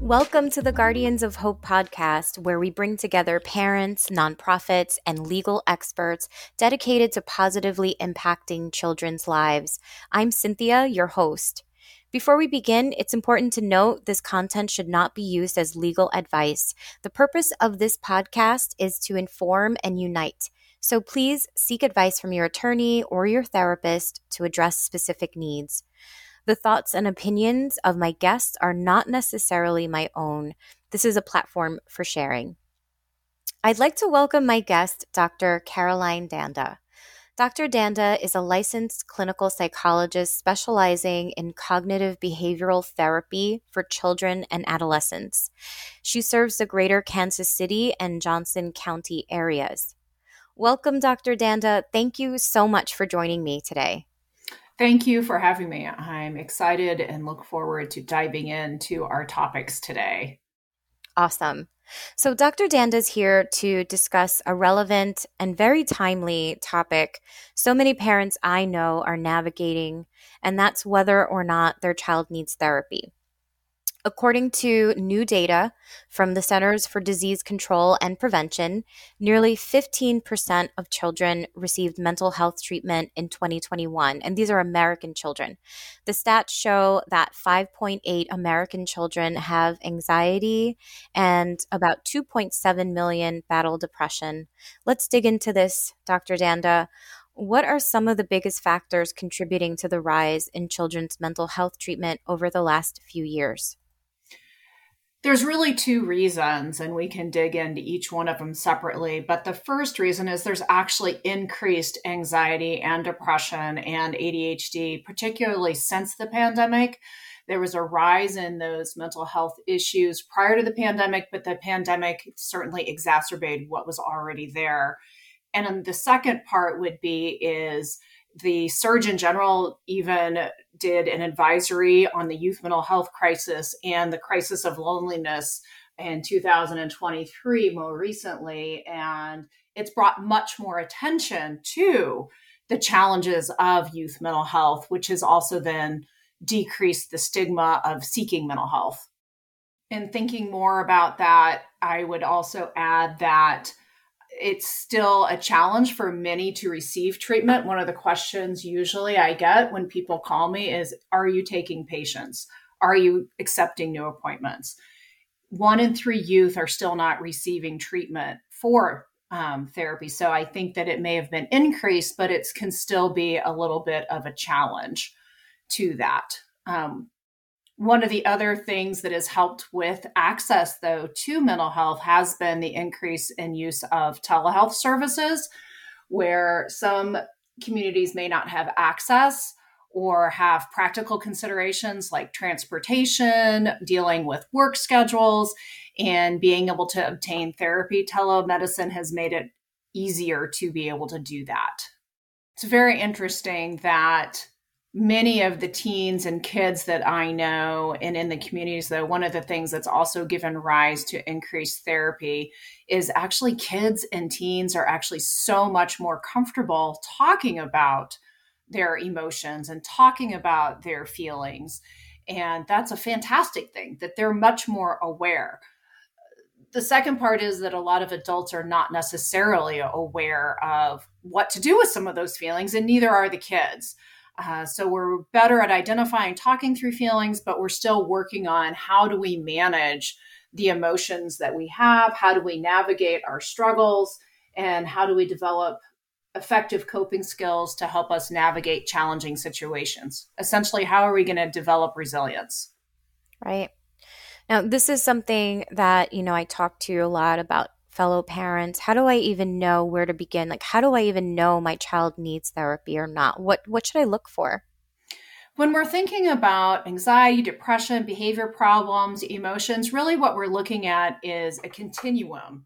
Welcome to the Guardians of Hope podcast, where we bring together parents, nonprofits, and legal experts dedicated to positively impacting children's lives. I'm Cynthia, your host. Before we begin, it's important to note this content should not be used as legal advice. The purpose of this podcast is to inform and unite. So please seek advice from your attorney or your therapist to address specific needs. The thoughts and opinions of my guests are not necessarily my own. This is a platform for sharing. I'd like to welcome my guest, Dr. Caroline Danda. Dr. Danda is a licensed clinical psychologist specializing in cognitive behavioral therapy for children and adolescents. She serves the greater Kansas City and Johnson County areas. Welcome, Dr. Danda. Thank you so much for joining me today. Thank you for having me. I'm excited and look forward to diving into our topics today. Awesome. So, Dr. Danda's here to discuss a relevant and very timely topic so many parents I know are navigating, and that's whether or not their child needs therapy. According to new data from the Centers for Disease Control and Prevention, nearly 15% of children received mental health treatment in 2021, and these are American children. The stats show that 5.8 American children have anxiety and about 2.7 million battle depression. Let's dig into this, Dr. Danda. What are some of the biggest factors contributing to the rise in children's mental health treatment over the last few years? There's really two reasons, and we can dig into each one of them separately. But the first reason is there's actually increased anxiety and depression and ADHD, particularly since the pandemic. There was a rise in those mental health issues prior to the pandemic, but the pandemic certainly exacerbated what was already there. And the second part would be is the Surgeon General even did an advisory on the youth mental health crisis and the crisis of loneliness in 2023 more recently. And it's brought much more attention to the challenges of youth mental health, which has also then decreased the stigma of seeking mental health. In thinking more about that, I would also add that it's still a challenge for many to receive treatment. One of the questions usually I get when people call me is Are you taking patients? Are you accepting new appointments? One in three youth are still not receiving treatment for um, therapy. So I think that it may have been increased, but it can still be a little bit of a challenge to that. Um, one of the other things that has helped with access, though, to mental health has been the increase in use of telehealth services, where some communities may not have access or have practical considerations like transportation, dealing with work schedules, and being able to obtain therapy. Telemedicine has made it easier to be able to do that. It's very interesting that many of the teens and kids that I know and in the communities, though, one of the things that's also given rise to increased therapy is actually kids and teens are actually so much more comfortable talking about their emotions and talking about their feelings. And that's a fantastic thing that they're much more aware. The second part is that a lot of adults are not necessarily aware of what to do with some of those feelings, and neither are the kids. Uh, so we're better at identifying, talking through feelings, but we're still working on how do we manage the emotions that we have? How do we navigate our struggles? And how do we develop effective coping skills to help us navigate challenging situations? Essentially, how are we going to develop resilience? Right. Now, this is something that, you know, I talk to you a lot about fellow parents? How do i even know where to begin? Like how do i even know my child needs therapy or not? What what should i look for? When we're thinking about anxiety depression behavior problems emotions really what we're looking at is a continuum.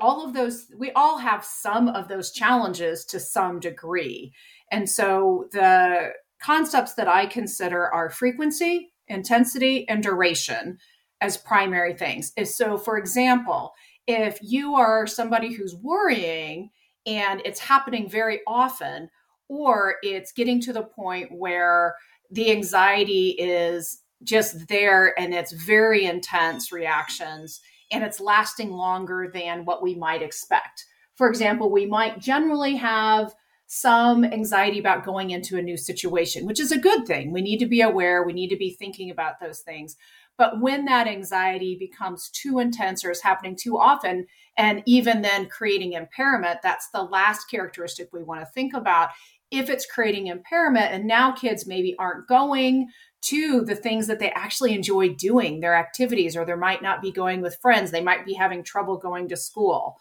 All of those we all have some of those challenges to some degree. And so the concepts that i consider are frequency intensity and duration as primary things. So for example if you are somebody who's worrying and it's happening very often, or it's getting to the point where the anxiety is just there and it's very intense reactions and it's lasting longer than what we might expect. For example, we might generally have some anxiety about going into a new situation, which is a good thing. We need to be aware, we need to be thinking about those things. But when that anxiety becomes too intense or is happening too often, and even then creating impairment, that's the last characteristic we want to think about. If it's creating impairment, and now kids maybe aren't going to the things that they actually enjoy doing, their activities, or they might not be going with friends, they might be having trouble going to school.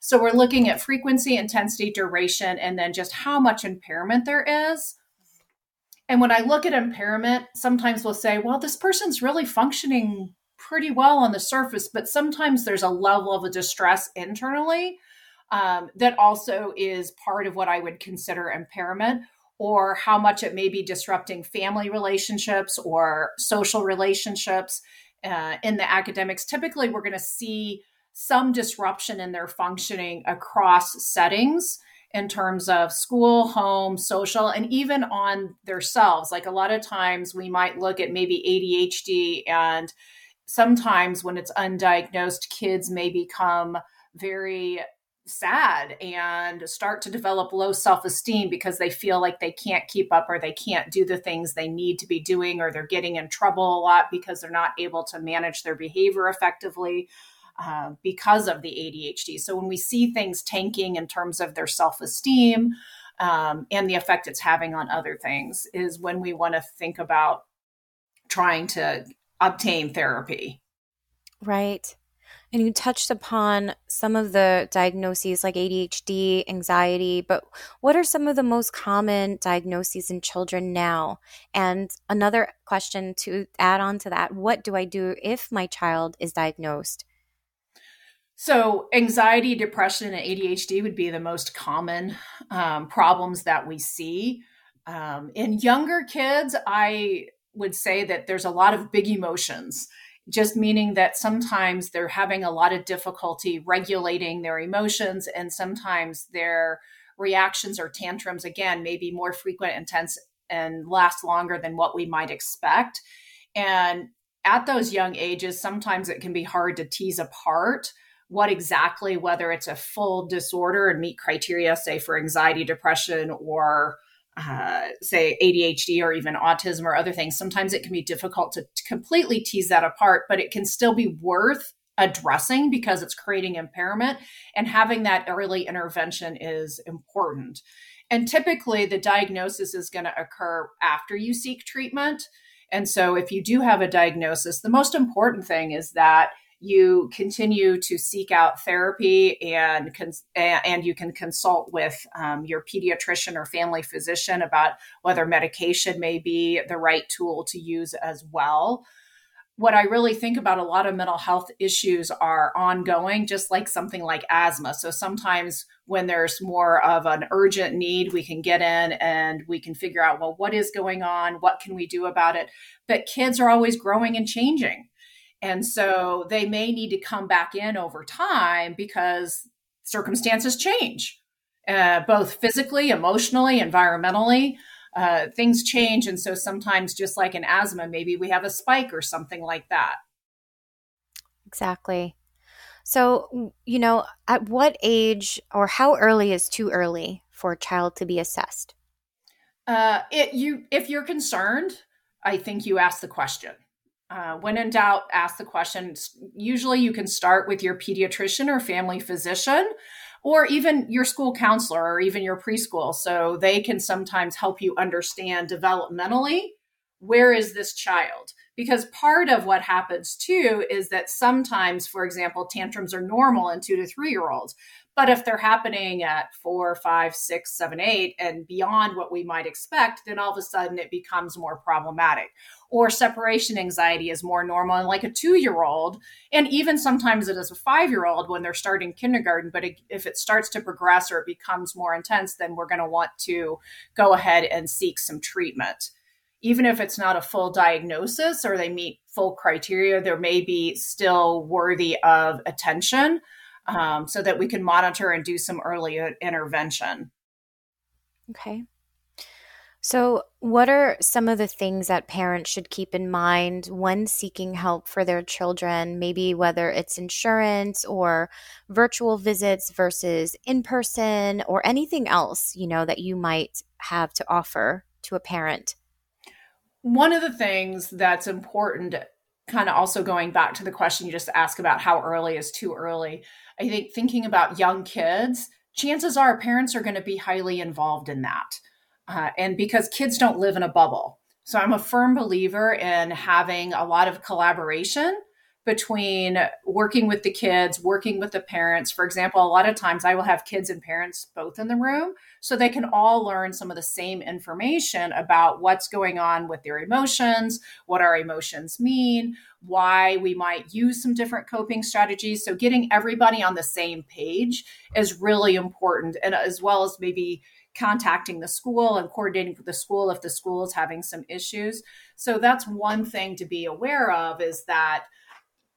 So we're looking at frequency, intensity, duration, and then just how much impairment there is. And when I look at impairment, sometimes we'll say, well, this person's really functioning pretty well on the surface, but sometimes there's a level of a distress internally um, that also is part of what I would consider impairment, or how much it may be disrupting family relationships or social relationships. Uh, in the academics, typically we're going to see some disruption in their functioning across settings in terms of school, home, social, and even on themselves. Like a lot of times we might look at maybe ADHD, and sometimes when it's undiagnosed, kids may become very sad and start to develop low self esteem because they feel like they can't keep up or they can't do the things they need to be doing, or they're getting in trouble a lot because they're not able to manage their behavior effectively. Uh, because of the ADHD. So when we see things tanking in terms of their self esteem um, and the effect it's having on other things, is when we want to think about trying to obtain therapy. Right. And you touched upon some of the diagnoses like ADHD, anxiety, but what are some of the most common diagnoses in children now? And another question to add on to that what do I do if my child is diagnosed? So, anxiety, depression, and ADHD would be the most common um, problems that we see. Um, in younger kids, I would say that there's a lot of big emotions, just meaning that sometimes they're having a lot of difficulty regulating their emotions, and sometimes their reactions or tantrums, again, may be more frequent, intense, and last longer than what we might expect. And at those young ages, sometimes it can be hard to tease apart what exactly, whether it's a full disorder and meet criteria, say for anxiety, depression, or uh, say ADHD or even autism or other things, sometimes it can be difficult to, to completely tease that apart, but it can still be worth addressing because it's creating impairment. And having that early intervention is important. And typically, the diagnosis is going to occur after you seek treatment. And so, if you do have a diagnosis, the most important thing is that you continue to seek out therapy and and you can consult with um, your pediatrician or family physician about whether medication may be the right tool to use as well what I really think about a lot of mental health issues are ongoing, just like something like asthma. So sometimes when there's more of an urgent need, we can get in and we can figure out, well, what is going on? What can we do about it? But kids are always growing and changing. And so they may need to come back in over time because circumstances change, uh, both physically, emotionally, environmentally. Uh, things change. And so sometimes, just like in asthma, maybe we have a spike or something like that. Exactly. So, you know, at what age or how early is too early for a child to be assessed? Uh, it, you, if you're concerned, I think you ask the question. Uh, when in doubt, ask the question. Usually, you can start with your pediatrician or family physician, or even your school counselor or even your preschool. So they can sometimes help you understand developmentally where is this child? Because part of what happens too is that sometimes, for example, tantrums are normal in two to three year olds. But if they're happening at four, five, six, seven, eight, and beyond what we might expect, then all of a sudden it becomes more problematic. Or separation anxiety is more normal in like a two year old. And even sometimes it is a five year old when they're starting kindergarten. But if it starts to progress or it becomes more intense, then we're going to want to go ahead and seek some treatment. Even if it's not a full diagnosis or they meet full criteria, there may be still worthy of attention um, so that we can monitor and do some early intervention. Okay. So, what are some of the things that parents should keep in mind when seeking help for their children? Maybe whether it's insurance or virtual visits versus in person or anything else, you know, that you might have to offer to a parent? One of the things that's important, kind of also going back to the question you just asked about how early is too early, I think thinking about young kids, chances are parents are going to be highly involved in that uh, and because kids don't live in a bubble. So I'm a firm believer in having a lot of collaboration between working with the kids, working with the parents. For example, a lot of times I will have kids and parents both in the room so they can all learn some of the same information about what's going on with their emotions, what our emotions mean, why we might use some different coping strategies. So getting everybody on the same page is really important and as well as maybe contacting the school and coordinating with the school if the school is having some issues. So that's one thing to be aware of is that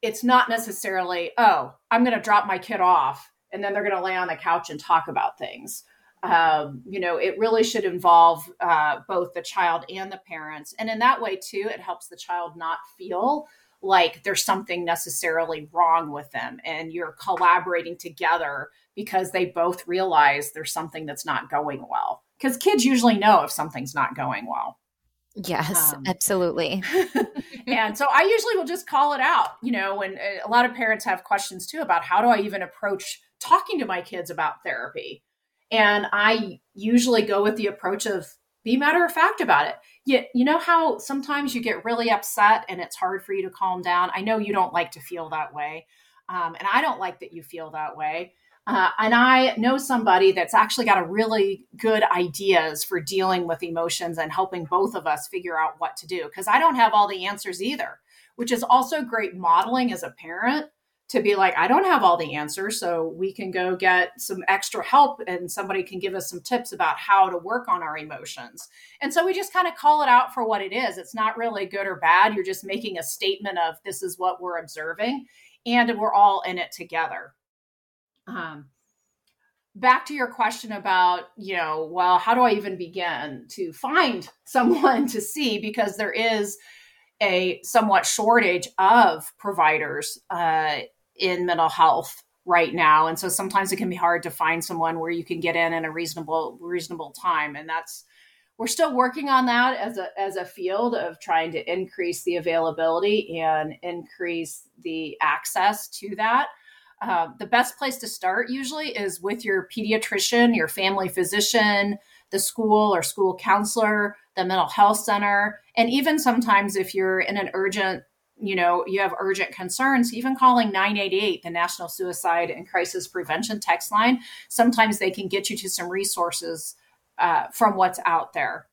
it's not necessarily, oh, I'm going to drop my kid off and then they're going to lay on the couch and talk about things. Um, you know, it really should involve uh, both the child and the parents. And in that way, too, it helps the child not feel like there's something necessarily wrong with them and you're collaborating together because they both realize there's something that's not going well. Because kids usually know if something's not going well. Yes, um, absolutely. and so I usually will just call it out, you know, and uh, a lot of parents have questions too about how do I even approach talking to my kids about therapy? And I usually go with the approach of be matter of fact about it. You, you know how sometimes you get really upset and it's hard for you to calm down? I know you don't like to feel that way. Um, and I don't like that you feel that way. Uh, and I know somebody that's actually got a really good ideas for dealing with emotions and helping both of us figure out what to do. Because I don't have all the answers either, which is also great modeling as a parent to be like, I don't have all the answers. So we can go get some extra help and somebody can give us some tips about how to work on our emotions. And so we just kind of call it out for what it is. It's not really good or bad. You're just making a statement of this is what we're observing and we're all in it together. Um, back to your question about, you know, well, how do I even begin to find someone to see? Because there is a somewhat shortage of providers uh, in mental health right now. And so sometimes it can be hard to find someone where you can get in in a reasonable reasonable time. And that's we're still working on that as a as a field of trying to increase the availability and increase the access to that uh, the best place to start usually is with your pediatrician, your family physician, the school or school counselor, the mental health center, and even sometimes if you're in an urgent, you know, you have urgent concerns, even calling 988, the National Suicide and Crisis Prevention text line, sometimes they can get you to some resources uh, from what's out there.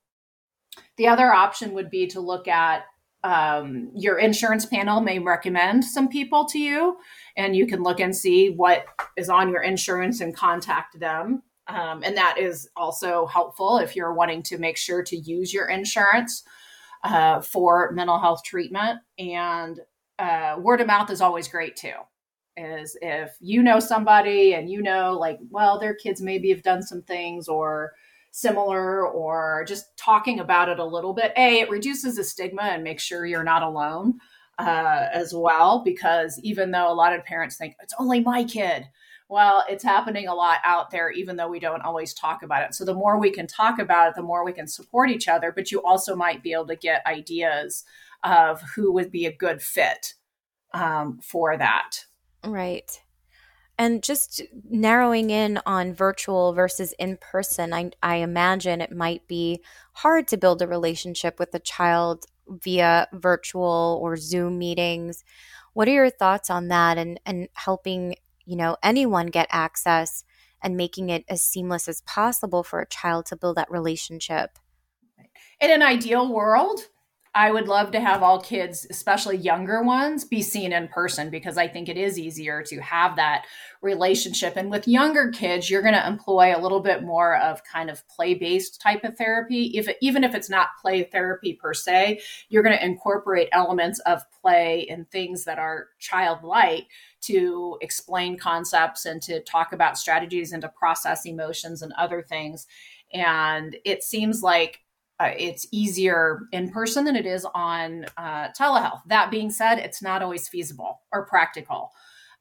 The other option would be to look at um, your insurance panel may recommend some people to you, and you can look and see what is on your insurance and contact them. Um, and that is also helpful if you're wanting to make sure to use your insurance uh, for mental health treatment. And uh, word of mouth is always great too. Is if you know somebody and you know, like, well, their kids maybe have done some things or similar or just talking about it a little bit. A, it reduces the stigma and makes sure you're not alone uh, as well, because even though a lot of parents think it's only my kid, well, it's happening a lot out there, even though we don't always talk about it. So the more we can talk about it, the more we can support each other, but you also might be able to get ideas of who would be a good fit um, for that. Right. And just narrowing in on virtual versus in person, I, I imagine it might be hard to build a relationship with a child via virtual or Zoom meetings. What are your thoughts on that and, and helping, you know, anyone get access and making it as seamless as possible for a child to build that relationship? In an ideal world, I would love to have all kids, especially younger ones, be seen in person because I think it is easier to have that relationship. And with younger kids, you're going to employ a little bit more of kind of play based type of therapy. If even if it's not play therapy per se, you're going to incorporate elements of play and things that are childlike to explain concepts and to talk about strategies and to process emotions and other things. And it seems like uh, it's easier in person than it is on uh, telehealth. That being said, it's not always feasible or practical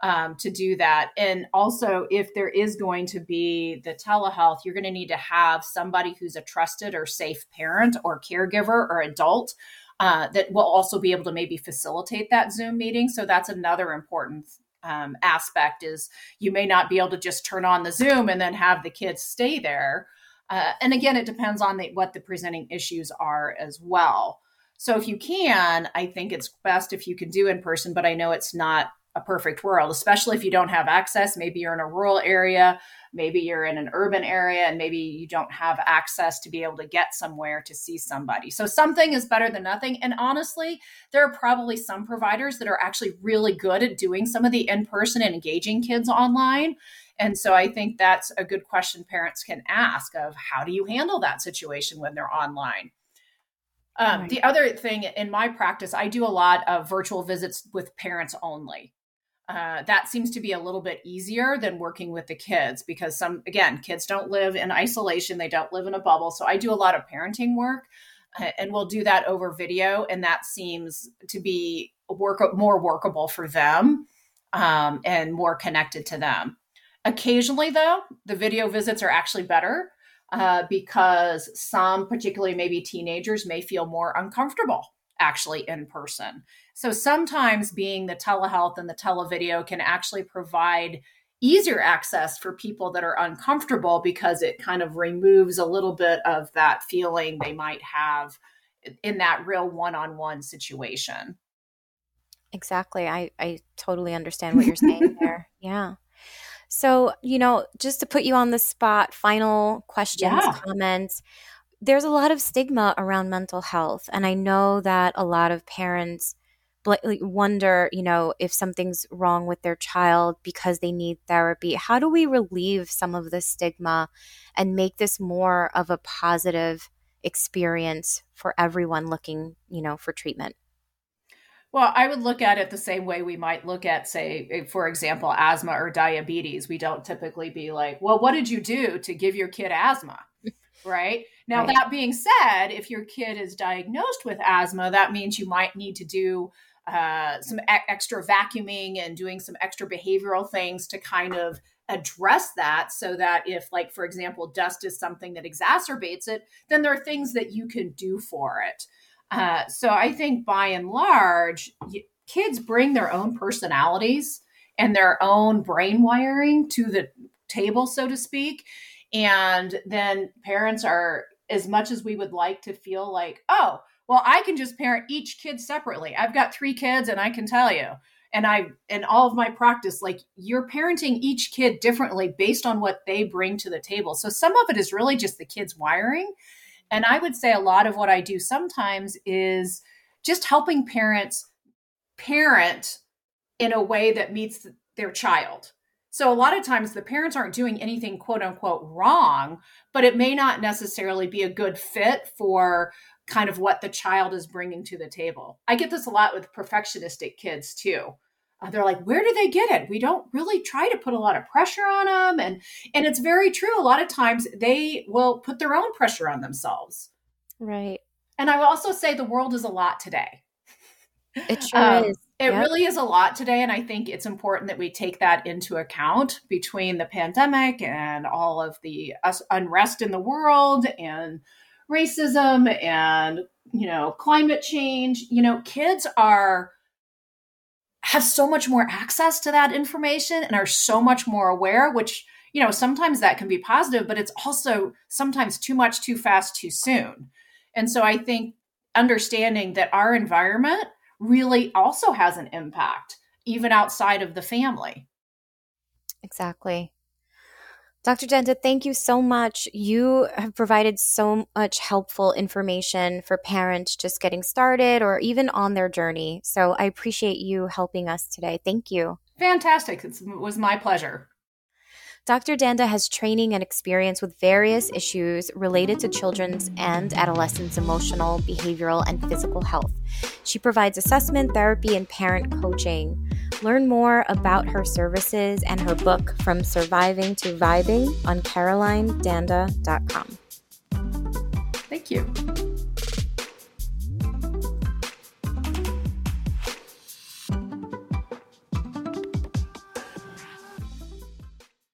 um, to do that. And also, if there is going to be the telehealth, you're going to need to have somebody who's a trusted or safe parent or caregiver or adult uh, that will also be able to maybe facilitate that Zoom meeting. So that's another important um, aspect is you may not be able to just turn on the Zoom and then have the kids stay there. Uh, and again, it depends on the, what the presenting issues are as well. So if you can, I think it's best if you can do in person, but I know it's not a perfect world, especially if you don't have access. Maybe you're in a rural area, maybe you're in an urban area, and maybe you don't have access to be able to get somewhere to see somebody. So something is better than nothing. And honestly, there are probably some providers that are actually really good at doing some of the in person and engaging kids online. And so I think that's a good question parents can ask of how do you handle that situation when they're online? Um, right. The other thing in my practice, I do a lot of virtual visits with parents only. Uh, that seems to be a little bit easier than working with the kids because some again kids don't live in isolation. They don't live in a bubble. So i do a lot of parenting work uh, and we'll do that over video and that seems to be work more workable for them um, and more connected to them. Occasionally though the video visits are actually better uh, because some particularly maybe teenagers may feel more uncomfortable actually in person so sometimes being the telehealth and the televideo can actually provide easier access for people that are uncomfortable because it kind of removes a little bit of that feeling they might have in that real one-on-one situation. Exactly. I I totally understand what you're saying there. Yeah. So, you know, just to put you on the spot, final questions, yeah. comments. There's a lot of stigma around mental health. And I know that a lot of parents wonder, you know, if something's wrong with their child because they need therapy. How do we relieve some of the stigma and make this more of a positive experience for everyone looking, you know, for treatment? Well, I would look at it the same way we might look at, say, eh, for example, asthma or diabetes. We don't typically be like, well, what did you do to give your kid asthma? right? Now, right. that being said, if your kid is diagnosed with asthma, that means you might need to do uh, some e- extra vacuuming and doing some extra behavioral things to kind of address that so that if like for example dust is something that exacerbates it then there are things that you can do for it uh, so i think by and large kids bring their own personalities and their own brain wiring to the table so to speak and then parents are as much as we would like to feel like oh well, I can just parent each kid separately. I've got three kids and I can tell you. And I in all of my practice, like you're parenting each kid differently based on what they bring to the table. So some of it is really just the kids' wiring. And I would say a lot of what I do sometimes is just helping parents parent in a way that meets their child. So a lot of times the parents aren't doing anything quote unquote wrong, but it may not necessarily be a good fit for kind of what the child is bringing to the table. I get this a lot with perfectionistic kids too. Uh, they're like, where do they get it? We don't really try to put a lot of pressure on them, and and it's very true. A lot of times they will put their own pressure on themselves. Right. And I will also say the world is a lot today. It sure um, is. It yep. really is a lot today, and I think it's important that we take that into account between the pandemic and all of the unrest in the world and racism and you know climate change you know kids are have so much more access to that information and are so much more aware which you know sometimes that can be positive but it's also sometimes too much too fast too soon and so i think understanding that our environment really also has an impact even outside of the family exactly Dr. Danda, thank you so much. You have provided so much helpful information for parents just getting started or even on their journey. So I appreciate you helping us today. Thank you. Fantastic. It was my pleasure. Dr. Danda has training and experience with various issues related to children's and adolescents' emotional, behavioral, and physical health. She provides assessment, therapy, and parent coaching. Learn more about her services and her book, From Surviving to Vibing, on carolinedanda.com. Thank you.